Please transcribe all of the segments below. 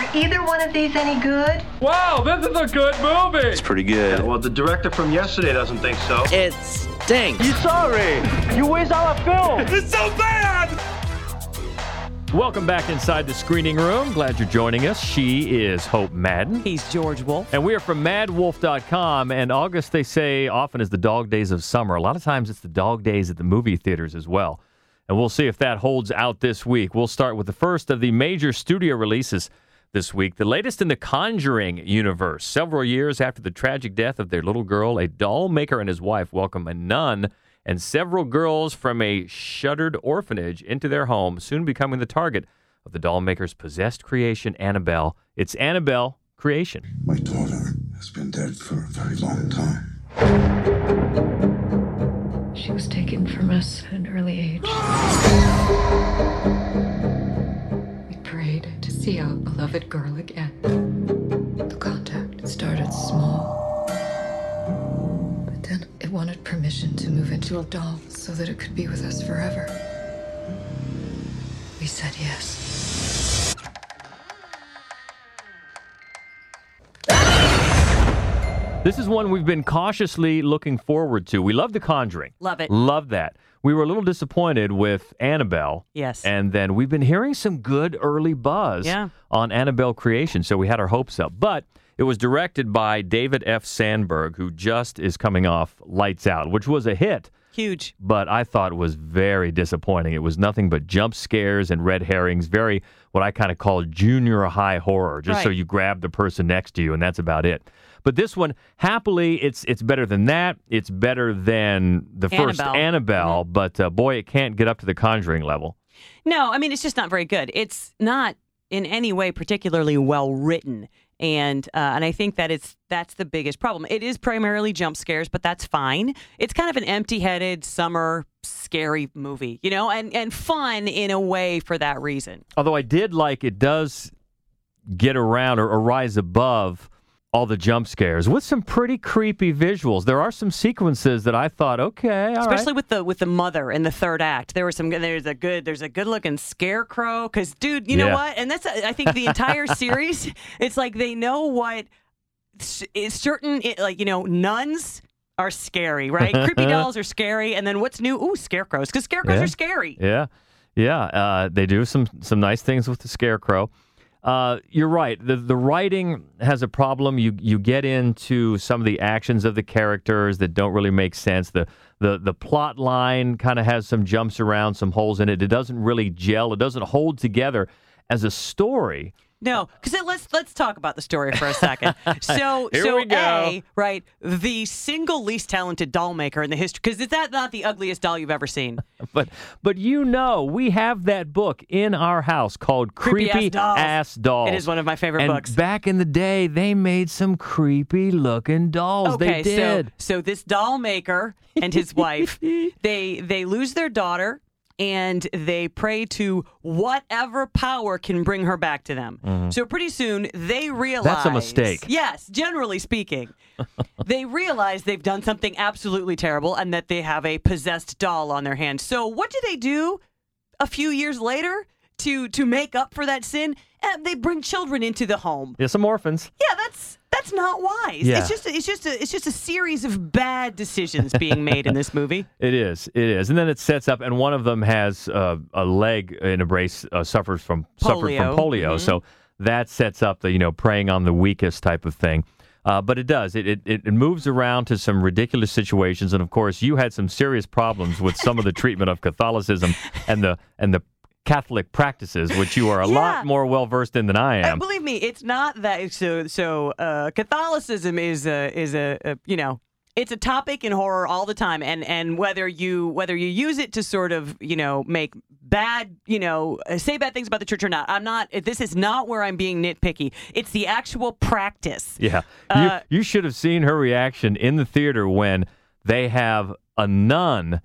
Are either one of these any good? Wow, this is a good movie. It's pretty good. Well, the director from yesterday doesn't think so. It stinks. You sorry? You waste all our film. It's so bad. Welcome back inside the screening room. Glad you're joining us. She is Hope Madden. He's George Wolf. And we are from maddwolf.com. And August, they say, often is the dog days of summer. A lot of times it's the dog days at the movie theaters as well. And we'll see if that holds out this week. We'll start with the first of the major studio releases this week, the latest in the Conjuring universe. Several years after the tragic death of their little girl, a doll maker and his wife welcome a nun and several girls from a shuttered orphanage into their home, soon becoming the target of the doll maker's possessed creation, Annabelle. It's Annabelle Creation. My daughter has been dead for a very long time. She was taken from us at an early age. Ah! See our beloved girl again. The contact started small. But then it wanted permission to move into a doll so that it could be with us forever. We said yes. This is one we've been cautiously looking forward to. We love The Conjuring. Love it. Love that. We were a little disappointed with Annabelle. Yes. And then we've been hearing some good early buzz Yeah. on Annabelle Creation, so we had our hopes up. But it was directed by David F. Sandberg, who just is coming off Lights Out, which was a hit, Huge. but I thought was very disappointing. It was nothing but jump scares and red herrings, very what I kind of call junior high horror, just so you grab the person next to you, and that's about it. But this one, happily, it's it's better than that. It's better than the first Annabelle. Annabelle, but uh, boy, it can't get up to the Conjuring level. No, I mean it's just not very good. It's not in any way particularly well written, and uh, and I think that it's that's the biggest problem. It is primarily jump scares, but that's fine. It's kind of an empty-headed summer scary movie, you know, and and fun in a way for that reason. Although I did like it does get around or, or rise above all the jump scares with some pretty creepy visuals. There are some sequences that I thought, okay, all right. Especially with the with the mother in the third act, there was some. There's a good. There's a good looking scarecrow. Because, dude, you know what? And that's. I think the entire series. It's like they know what certain. Like you know, nuns are scary, right? Creepy dolls are scary, and then what's new? Ooh, scarecrows. Because scarecrows Yeah. are scary. Yeah, yeah. Uh, they do some some nice things with the scarecrow. Uh, you're right. The the writing has a problem. You you get into some of the actions of the characters that don't really make sense. The the the plot line kind of has some jumps around, some holes in it. It doesn't really gel. It doesn't hold together as a story. No, because let's let's talk about the story for a second. So, Here so we go. A, right, the single least talented doll maker in the history. Because is that not the ugliest doll you've ever seen? But but you know we have that book in our house called Creepy Ass Creepy Dolls. Ass Dolls. It is one of my favorite and books. back in the day, they made some creepy looking dolls. Okay, they did. so so this doll maker and his wife, they they lose their daughter and they pray to whatever power can bring her back to them. So pretty soon they realize Mm-hmm. That's a mistake. Yes, generally speaking. they realize they've done something absolutely terrible and that they have a possessed doll on their hands. So what do they do a few years later to to make up for that sin? Eh, they bring children into the home. yeah, some orphans. Yeah, that's that's not wise. Yeah. It's just it's just a, it's just a series of bad decisions being made in this movie. It is. It is. And then it sets up, and one of them has uh, a leg in a brace, uh, suffers from suffered from Polio. polio. So that sets up the you know preying on the weakest type of thing. Uh, but it does. It, it it moves around to some ridiculous situations, and of course, you had some serious problems with some of the treatment of Catholicism and the and the Catholic practices, which you are a Yeah. lot more well versed in than I am. believe me, it's not that so so uh, Catholicism is a is a, a you know it's a topic in horror all the time and and whether you whether you use it to sort of you know make bad you know uh, say bad things about the church or not i'm not this is not where i'm being nitpicky it's the actual practice Yeah. Uh, you, you should have seen her reaction in the theater when they have a nun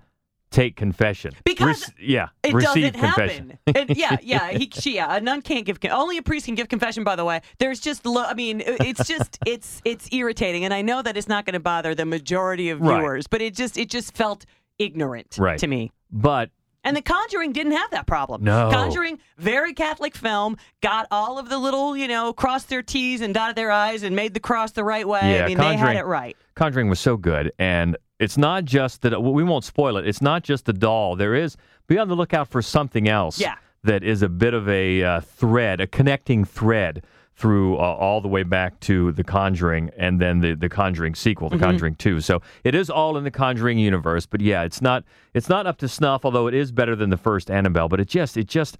take confession. Because yeah, It receive doesn't confession. happen. It- yeah, yeah. He, she, yeah. A nun can't give. con- Only a priest can give confession. By the way, there's just. Lo- I mean, it's just. It's it's irritating, and I know that it's not going to bother the majority of Right. viewers, but it just it just felt ignorant Right. to me. But And The Conjuring didn't have that problem. No. Conjuring, very Catholic film, got all of the little, you know, crossed their T's and dotted their I's and made the cross the right way. Yeah, I mean, they had it right. Conjuring was so good, and it's not just that we won't spoil it. It's not just the doll. There is be on the lookout for something else. Yeah. that is a bit of a uh, thread, a connecting thread through uh, all the way back to the Conjuring, and then the the Conjuring sequel, Mm-hmm. the Conjuring Two. So it is all in the Conjuring universe, but yeah, it's not it's not up to snuff. Although it is better than the first Annabelle, but it just it just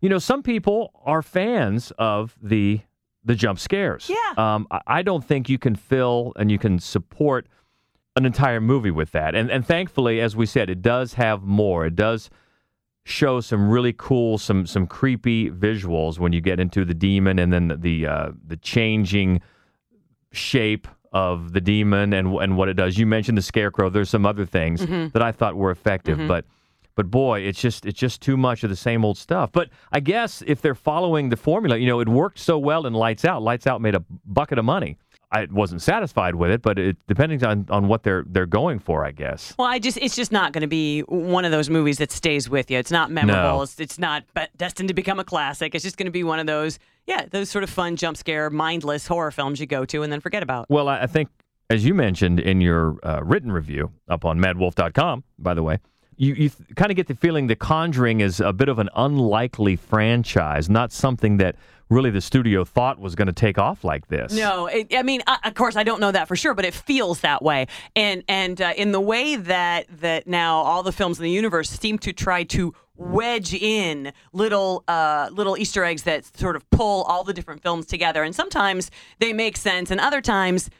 you know some people are fans of the the jump scares. Yeah. Um, I don't think you can fill and you can support an entire movie with that. And and thankfully, as we said, it does have more. It does show some really cool, some some creepy visuals when you get into the demon and then the uh, the changing shape of the demon and and what it does. You mentioned the scarecrow. There's some other things Mm-hmm. that I thought were effective, but. But boy, it's just it's just too much of the same old stuff. But I guess if they're following the formula, you know, it worked so well in Lights Out. Lights Out made a bucket of money. I wasn't satisfied with it, but it depending on, on what they're they're going for, I guess. Well, I just it's just not going to be one of those movies that stays with you. It's not memorable. No. It's, it's not destined to become a classic. It's just going to be one of those yeah, those sort of fun jump scare, mindless horror films you go to and then forget about. Well, I I think, as you mentioned in your uh, written review up on maddwolf.com, by the way, you, you th- kind of get the feeling The Conjuring is a bit of an unlikely franchise, not something that really the studio thought was going to take off like this. No, it, I mean, uh, of course, I don't know that for sure, but it feels that way. And and uh, in the way that that now all the films in the universe seem to try to wedge in little uh, little Easter eggs that sort of pull all the different films together. And sometimes they make sense, and other times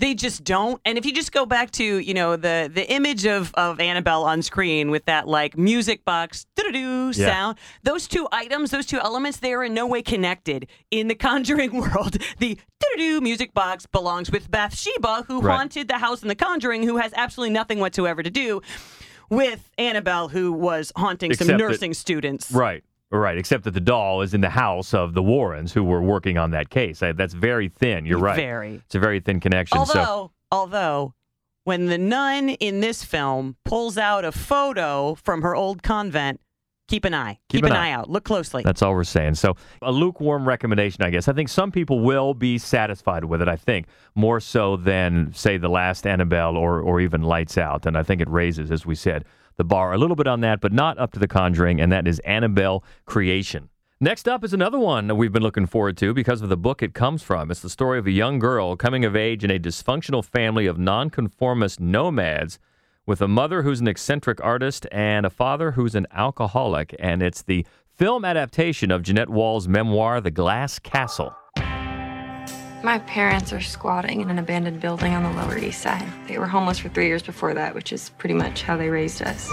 they just don't. And if you just go back to you know the the image of of Annabelle on screen with that like music box doo Yeah. sound, those two items, those two elements, they are in no way connected in the Conjuring world. The doo music box belongs with Bathsheba, who Right. haunted the house in the Conjuring, who has absolutely nothing whatsoever to do with Annabelle, who was haunting some Except that- nursing students. Right. Right. Except that the doll is in the house of the Warrens who were working on that case. That's very thin. You're right. Very. It's a very thin connection. Although, so although, when the nun in this film pulls out a photo from her old convent, keep an eye. Keep Keep, an an, eye. eye. out. Look closely. That's all we're saying. So, a lukewarm recommendation, I guess. I think some people will be satisfied with it, I think, more so than, say, the last Annabelle or, or even Lights Out. And I think it raises, as we said, the bar a little bit on that, but not up to The Conjuring, and that is Annabelle Creation. Next up is another one that we've been looking forward to because of the book it comes from. It's the story of a young girl coming of age in a dysfunctional family of nonconformist nomads with a mother who's an eccentric artist and a father who's an alcoholic. And it's the film adaptation of Jeanette Walls' memoir, The Glass Castle. My parents are squatting in an abandoned building on the Lower East Side. They were homeless for three years before that, which is pretty much how they raised us.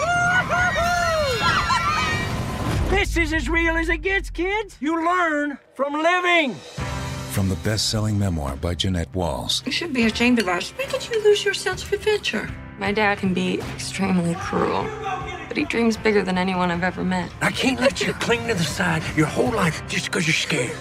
This is as real as it gets, kids. You learn from living. From the best selling memoir by Jeanette Walls. You should be ashamed of us. When did you lose your sense of adventure? My dad can be extremely cruel, but he dreams bigger than anyone I've ever met. I can't let you cling to the side your whole life just because you're scared.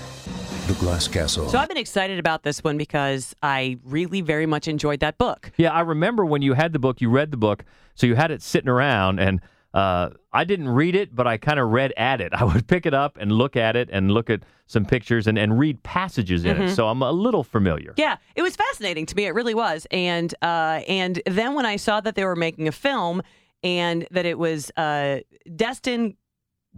The Glass Castle. so I've been excited about this one because I really very much enjoyed that book. Yeah, I remember when you had the book, you read the book, so you had it sitting around, and uh, I didn't read it, but I kind of read at it. I would pick it up and look at it and look at some pictures and, and read passages in it. So I'm a little familiar. Yeah, it was fascinating to me. It really was. And uh, and then when I saw that they were making a film and that it was uh, Destin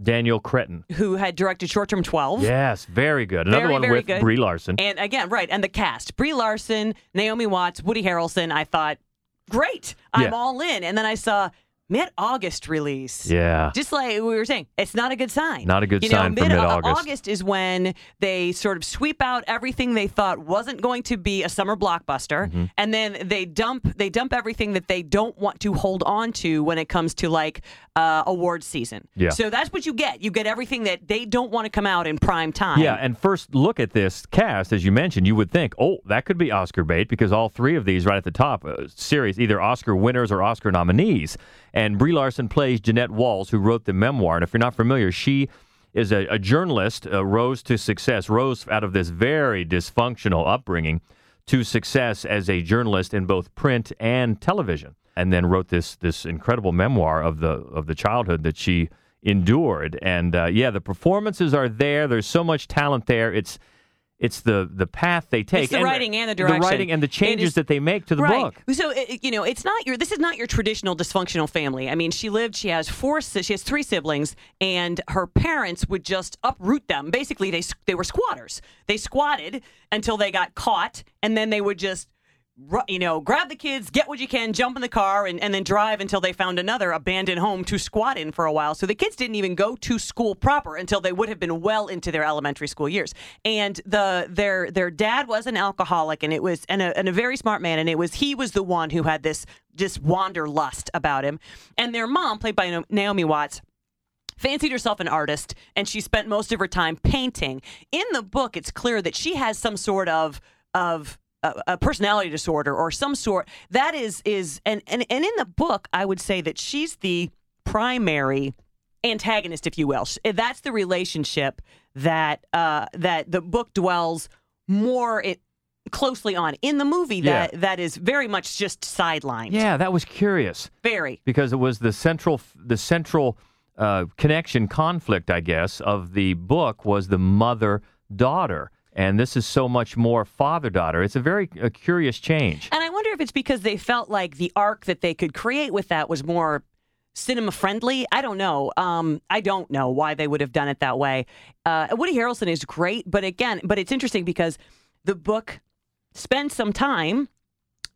Daniel Cretton. who had directed Short Term 12. Yes, very good. Another Very, one very with. Brie Larson. And again, right, and the cast: Brie Larson, Naomi Watts, Woody Harrelson. I thought, great, I'm Yeah. all in. And then I saw mid-August release. yeah. Just like we were saying, it's not a good sign. Not a good you know, sign for mid- mid-August. August is when they sort of sweep out everything they thought wasn't going to be a summer blockbuster, Mm-hmm. and then they dump they dump everything that they don't want to hold on to when it comes to like uh, award season. Yeah. So that's what you get. You get everything that they don't want to come out in prime time. Yeah, and first look at this cast, as you mentioned, you would think, oh, that could be Oscar bait because all three of these right at the top, uh, series, either Oscar winners or Oscar nominees. And Brie Larson plays Jeanette Walls, who wrote the memoir. And if you're not familiar, she is a, a journalist, uh, rose to success, rose out of this very dysfunctional upbringing to success as a journalist in both print and television. and then wrote this this incredible memoir of the of the childhood that she endured. And uh, yeah, the performances are there. There's so much talent there. It's it's the the path they take, It's the and writing and the direction. the writing and the changes is- that they make to the right. book. So you know, it's not your. This is not your traditional dysfunctional family. I mean, she lived. She has four. She has three siblings, and her parents would just uproot them. Basically, they they were squatters. They squatted until they got caught, and then they would just. You know, grab the kids, get what you can, jump in the car, and, and then drive until they found another abandoned home to squat in for a while. So the kids didn't even go to school proper until they would have been well into their elementary school years. And the their their dad was an alcoholic, and it was and a, and a very smart man, and it was he was the one who had this just wanderlust about him. And their mom, played by Naomi Watts, fancied herself an artist and she spent most of her time painting. In the book, it's clear that she has some sort of of a, a personality disorder or some sort that is is and, and and in the book, I would say that she's the primary antagonist, if you will. That's the relationship that uh, that the book dwells more it, closely on. In the movie, Yeah. that that is very much just sidelined. Yeah, that was curious Very. because it was the central the central uh, connection conflict, I guess, of the book was the mother daughter, and this is so much more father daughter. It's a very a curious change. And I wonder if it's because they felt like the arc that they could create with that was more cinema friendly. I don't know. Um, I don't know why they would have done it that way. Uh, Woody Harrelson is great, but again, but it's interesting because the book spends some time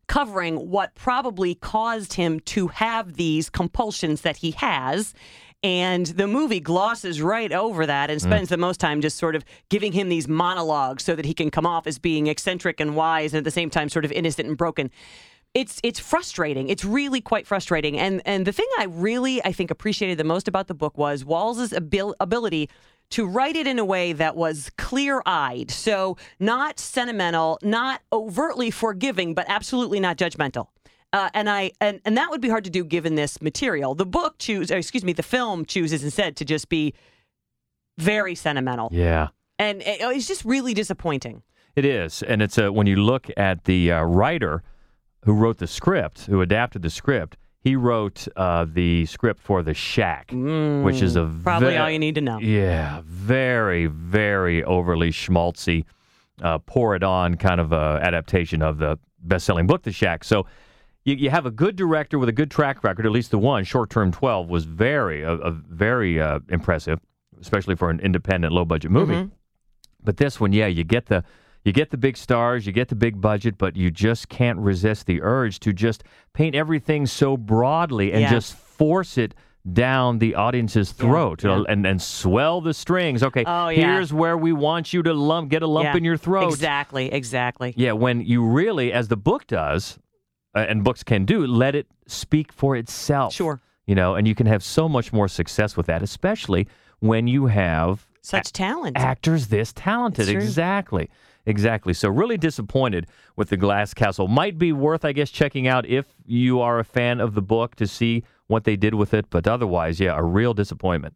covering what probably caused him to have these compulsions that he has. And the movie glosses right over that and hmm. spends the most time just sort of giving him these monologues so that he can come off as being eccentric and wise and at the same time sort of innocent and broken. It's it's frustrating. It's really quite frustrating. And and the thing I really I think appreciated the most about the book was Walls's abil- ability to write it in a way that was clear-eyed. So not sentimental, not overtly forgiving, but absolutely not judgmental. Uh, and I and, and that would be hard to do given this material. The book choose, or excuse me, the film chooses instead to just be very sentimental, Yeah. and it- it's just really disappointing. It is, and it's a when you look at the uh, writer who wrote the script, who adapted the script. He wrote uh, the script for The Shack, which is a Mm, Probably ve- all you need to know. Yeah, very, very overly schmaltzy, uh, pour it on kind of a adaptation of the best-selling book, The Shack. So you, you have a good director with a good track record. At least the one, Short Term Twelve, was very, a, a very uh, impressive, especially for an independent, low-budget movie. Mm-hmm. But this one, yeah, you get the you get the big stars, you get the big budget, but you just can't resist the urge to just paint everything so broadly and Yeah. just force it down the audience's throat yeah. and and swell the strings. Okay, Oh, yeah. here's where we want you to lump get a lump Yeah, in your throat. Exactly, exactly. Yeah, when you really, as the book does, uh, and books can do, let it speak for itself. Sure. You know, and you can have so much more success with that, especially when you have Such talent. actors this talented. Exactly. Exactly. So really disappointed with the Glass Castle. Might be worth, I guess, checking out if you are a fan of the book to see what they did with it. But otherwise, yeah, a real disappointment.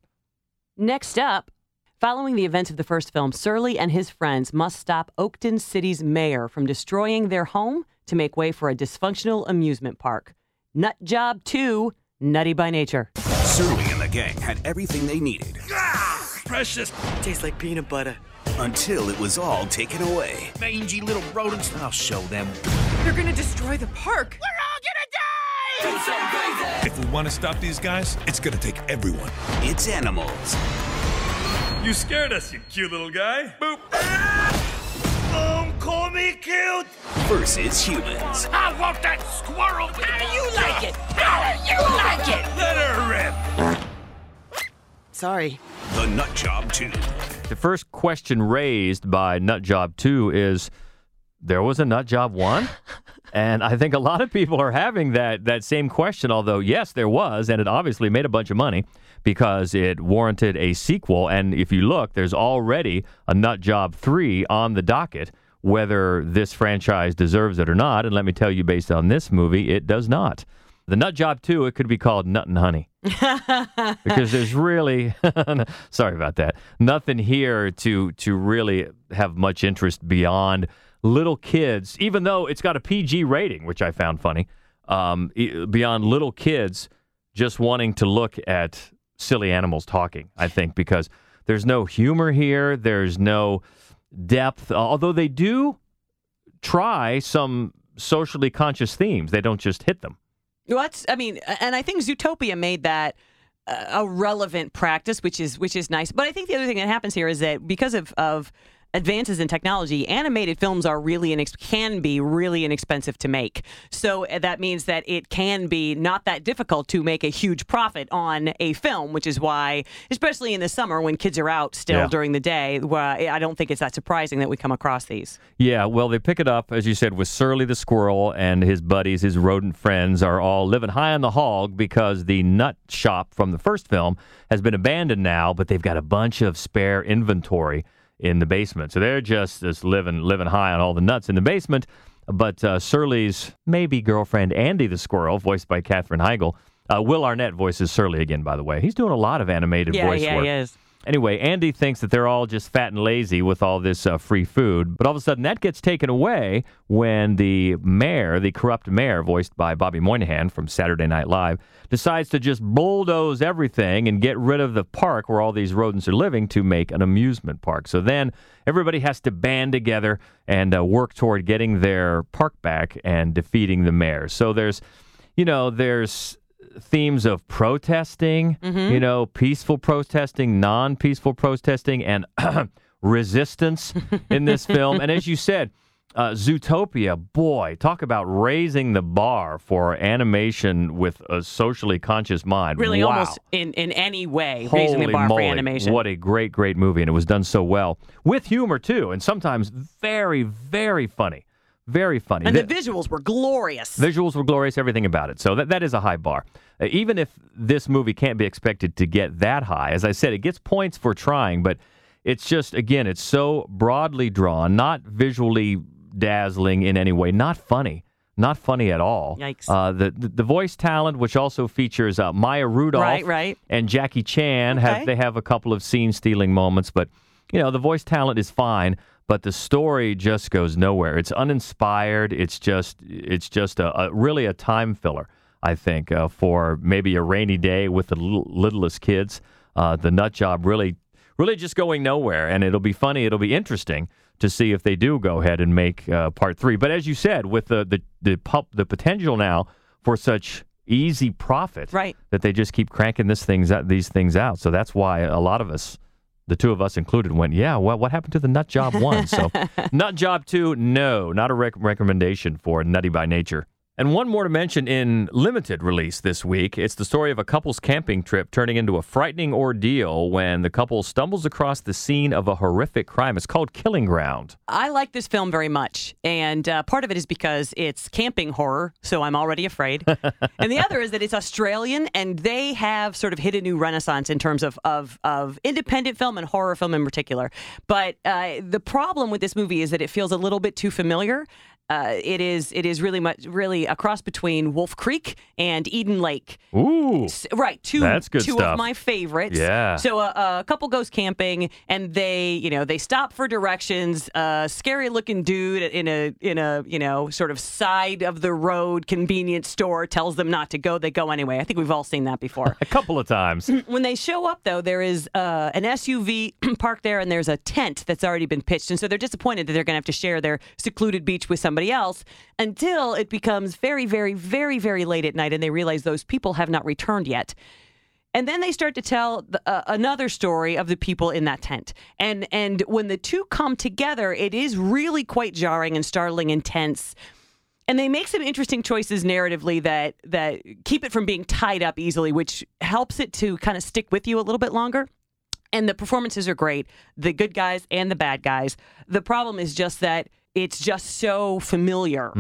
Next up, following the events of the first film, Surly and his friends must stop Oakton City's mayor from destroying their home to make way for a dysfunctional amusement park. Nut Job 2, Nutty by Nature. Surly and the gang had everything they needed Ah, Precious. Tastes like peanut butter. until it was all taken away. Mangy little rodents. I'll show them. They're gonna destroy the park. We're all gonna die! If we want to stop these guys, it's gonna take everyone. It's animals You scared us, you cute little guy. Boop. Don't call me cute. Versus humans. I want that squirrel. How do you like it? How do you like it? Let her rip. Sorry. The Nut Job 2. The first question raised by Nut Job 2 is there was a Nut Job 1? and I think a lot of people are having that that same question although yes there was and it obviously made a bunch of money because it warranted a sequel and if you look there's already a Nut Job 3 on the docket whether this franchise deserves it or not and let me tell you based on this movie it does not. The Nut Job 2 it could be called Nut and Honey because there's really sorry about that nothing here to to really have much interest beyond little kids even though it's got a pg rating which i found funny um, beyond little kids just wanting to look at silly animals talking. I think because there's no humor here, there's no depth. Although they do try some socially conscious themes, they don't just hit them. What's I mean, and I think Zootopia made that a relevant practice, which is which is nice. But I think the other thing that happens here is that because of of advances in technology, animated films are really inex- can be really inexpensive to make. So uh, that means that it can be not that difficult to make a huge profit on a film, which is why, especially in the summer when kids are out still Yeah. during the day, I don't think it's that surprising that we come across these. Yeah, well, they pick it up, as you said, with Surly the squirrel and his buddies, his rodent friends, are all living high on the hog because the nut shop from the first film has been abandoned now, but they've got a bunch of spare inventory in the basement. So they're just, just living living high on all the nuts in the basement. But uh, Surly's maybe girlfriend, Andy the squirrel, voiced by Katherine Heigl, uh, Will Arnett voices Surly again, by the way. He's doing a lot of animated Yeah, voice yeah, work. he is. Anyway, Andy thinks that they're all just fat and lazy with all this uh, free food, but all of a sudden that gets taken away when the mayor, the corrupt mayor, voiced by Bobby Moynihan from Saturday Night Live, decides to just bulldoze everything and get rid of the park where all these rodents are living to make an amusement park. So then everybody has to band together and uh, work toward getting their park back and defeating the mayor. So there's, you know, there's themes of protesting, you know, peaceful protesting, non peaceful protesting, and resistance in this film. And as you said, uh, Zootopia, boy, talk about raising the bar for animation with a socially conscious mind. Really, wow. almost in, in any way, raising the bar moly, for animation. What a great, great movie. And it was done so well with humor, too, and sometimes very, very funny. Very funny. and the Th- visuals were glorious. Visuals were glorious, everything about it. So that, that is a high bar. Uh, even if this movie can't be expected to get that high, as I said, it gets points for trying, but it's just, again, it's so broadly drawn, not visually dazzling in any way, not funny. Not funny at all. Yikes. Uh, the, the the voice talent, which also features uh, Maya Rudolph Right, right. and Jackie Chan, Okay. have they have a couple of scene stealing moments, but you know the voice talent is fine, but the story just goes nowhere. It's uninspired. It's just it's just a, a really a time filler. I think uh, for maybe a rainy day with the little, littlest kids, uh, the nut job really really just going nowhere. And it'll be funny. It'll be interesting to see if they do go ahead and make uh, part three. But as you said, with the the the, pup, the potential now for such easy profit, Right. That they just keep cranking this things out, these things out. So that's why a lot of us, the two of us included, went, yeah. Well, what happened to the Nut Job one? So Nut Job two, no, not a rec- recommendation for Nutty by Nature. And one more to mention in limited release this week. It's the story of a couple's camping trip turning into a frightening ordeal when the couple stumbles across the scene of a horrific crime. It's called Killing Ground. I like this film very much, and uh, part of it is because it's camping horror, so I'm already afraid. and the other is that it's Australian, and they have sort of hit a new renaissance in terms of of, of independent film and horror film in particular. But uh, the problem with this movie is that it feels a little bit too familiar. Uh, it is it is really much really a cross between Wolf Creek and Eden Lake. Ooh, S- Right, two That's good two stuff. of my favorites. Yeah. So a, a couple goes camping and they, you know, they stop for directions. A scary looking dude in a in a you know sort of side of the road convenience store tells them not to go. They go anyway. I think we've all seen that before. a couple of times. when they show up though, there is uh, an SUV parked there and there's a tent that's already been pitched, and so they're disappointed that they're going to have to share their secluded beach with somebody else until it becomes very, very, very, very late at night, and they realize those people have not returned yet. And then they start to tell the, uh, another story of the people in that tent. And and when the two come together, it is really quite jarring and startling and tense. And they make some interesting choices narratively that that keep it from being tied up easily, which helps it to kind of stick with you a little bit longer. And the performances are great, the good guys and the bad guys. The problem is just that it's just so familiar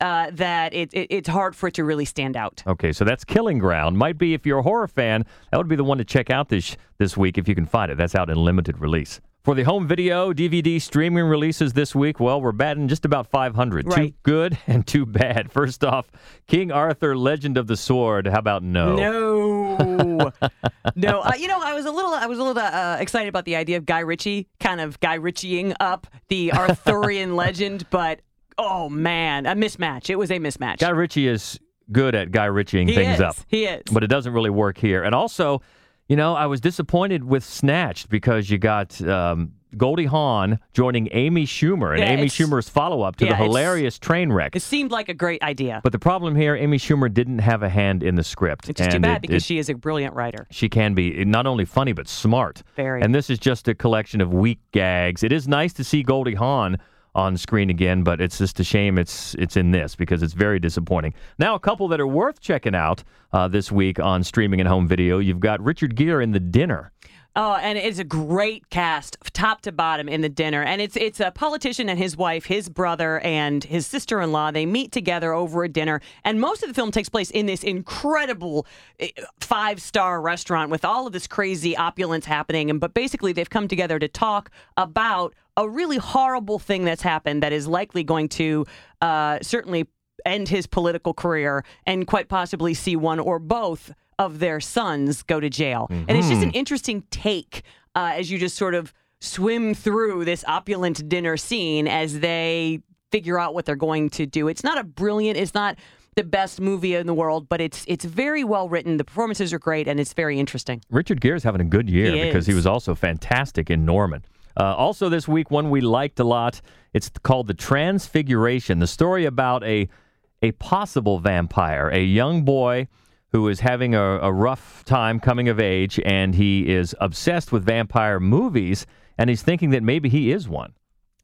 uh, that it, it, it's hard for it to really stand out. Okay, so that's Killing Ground. Might be if you're a horror fan, that would be the one to check out this this week if you can find it. That's out in limited release. For the home video DVD streaming releases this week, well, we're batting just about 500. Too good and too bad. First off, King Arthur: Legend of the Sword. How about no? No, no. Uh, you know, I was a little, I was a little uh, excited about the idea of Guy Ritchie, kind of Guy Ritchieing up the Arthurian legend, but oh man, a mismatch. It was a mismatch. Guy Ritchie is good at Guy Ritchieing He things is. up. He is. But it doesn't really work here. And also, you know, I was disappointed with Snatched because you got um, Goldie Hawn joining Amy Schumer and Yeah, Amy Schumer's follow up to yeah, the hilarious train wreck. It seemed like a great idea. But the problem here, Amy Schumer didn't have a hand in the script. It's too bad it- because it- she is a brilliant writer. she can be not only funny but smart. Very. And this is just a collection of weak gags. It is nice to see Goldie Hawn on screen again, but it's just a shame it's it's in this because it's very disappointing. Now, a couple that are worth checking out uh, this week on streaming and home video. You've got Richard Gere in The Dinner. Oh, and it's a great cast, top to bottom, in the dinner. And it's it's a politician and his wife, his brother, and his sister in law. They meet together over a dinner, and most of the film takes place in this incredible five star restaurant with all of this crazy opulence happening. And but basically, they've come together to talk about a really horrible thing that's happened that is likely going to uh, certainly end his political career and quite possibly see one or both of their sons go to jail. And it's just an interesting take uh, as you just sort of swim through this opulent dinner scene as they figure out what they're going to do. It's not a brilliant, it's not the best movie in the world, but it's it's very well written. The performances are great and it's very interesting. Richard Gere is having a good year He because he was also fantastic in Norman. Uh, also, this week, one we liked a lot. It's called The Transfiguration, the story about a a possible vampire, a young boy who is having a, a rough time coming of age, and he is obsessed with vampire movies, and he's thinking that maybe he is one.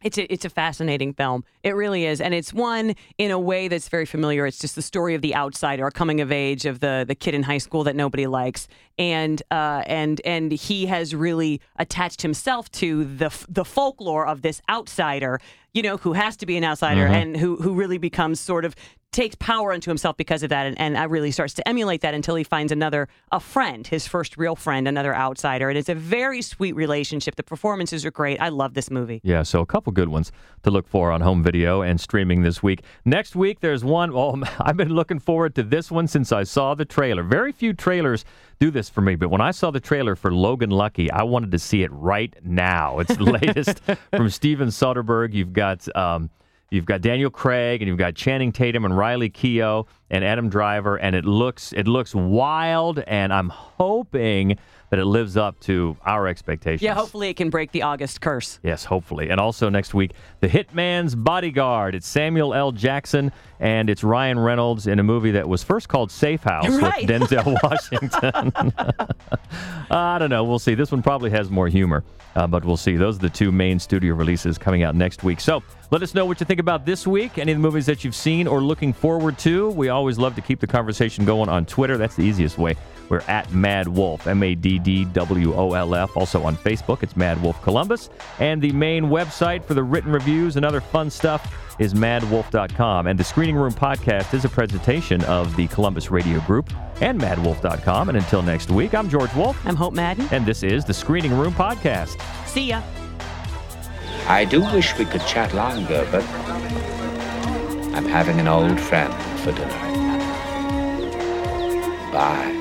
It's a, it's a fascinating film. It really is, and it's one in a way that's very familiar. It's just the story of the outsider, a coming of age of the the kid in high school that nobody likes, and uh, and and he has really attached himself to the the folklore of this outsider, you know, who has to be an outsider Mhm. and who who really becomes sort of takes power into himself because of that, and, and really starts to emulate that until he finds another a friend, his first real friend, another outsider, and it's a very sweet relationship. The performances are great. I love this movie. Yeah, so a couple good ones to look for on home video and streaming this week. Next week, there's one. Oh, I've been looking forward to this one since I saw the trailer. Very few trailers do this for me, but when I saw the trailer for Logan Lucky, I wanted to see it right now. It's the latest from Steven Soderbergh. You've got. Um, You've got Daniel Craig and you've got Channing Tatum and Riley Keough and Adam Driver, and it looks it looks wild. And I'm hoping that it lives up to our expectations. Yeah, hopefully it can break the August curse. Yes, hopefully. And also next week, The Hitman's Bodyguard. It's Samuel L. Jackson and it's Ryan Reynolds in a movie that was first called Safe House Right. with Denzel Washington. I don't know. We'll see. This one probably has more humor, uh, but we'll see. Those are the two main studio releases coming out next week. So let us know what you think about this week, any of the movies that you've seen or looking forward to. We always love to keep the conversation going on Twitter. That's the easiest way. We're at Mad Wolf, M A D D W O L F. Also on Facebook, it's Mad Wolf Columbus. And the main website for the written reviews and other fun stuff is maddwolf.com. And the Screening Room podcast is a presentation of the Columbus Radio Group and maddwolf.com. And until next week, I'm George Wolf. I'm Hope Madden. And this is the Screening Room podcast. See ya. I do wish we could chat longer, but I'm having an old friend for dinner. Bye.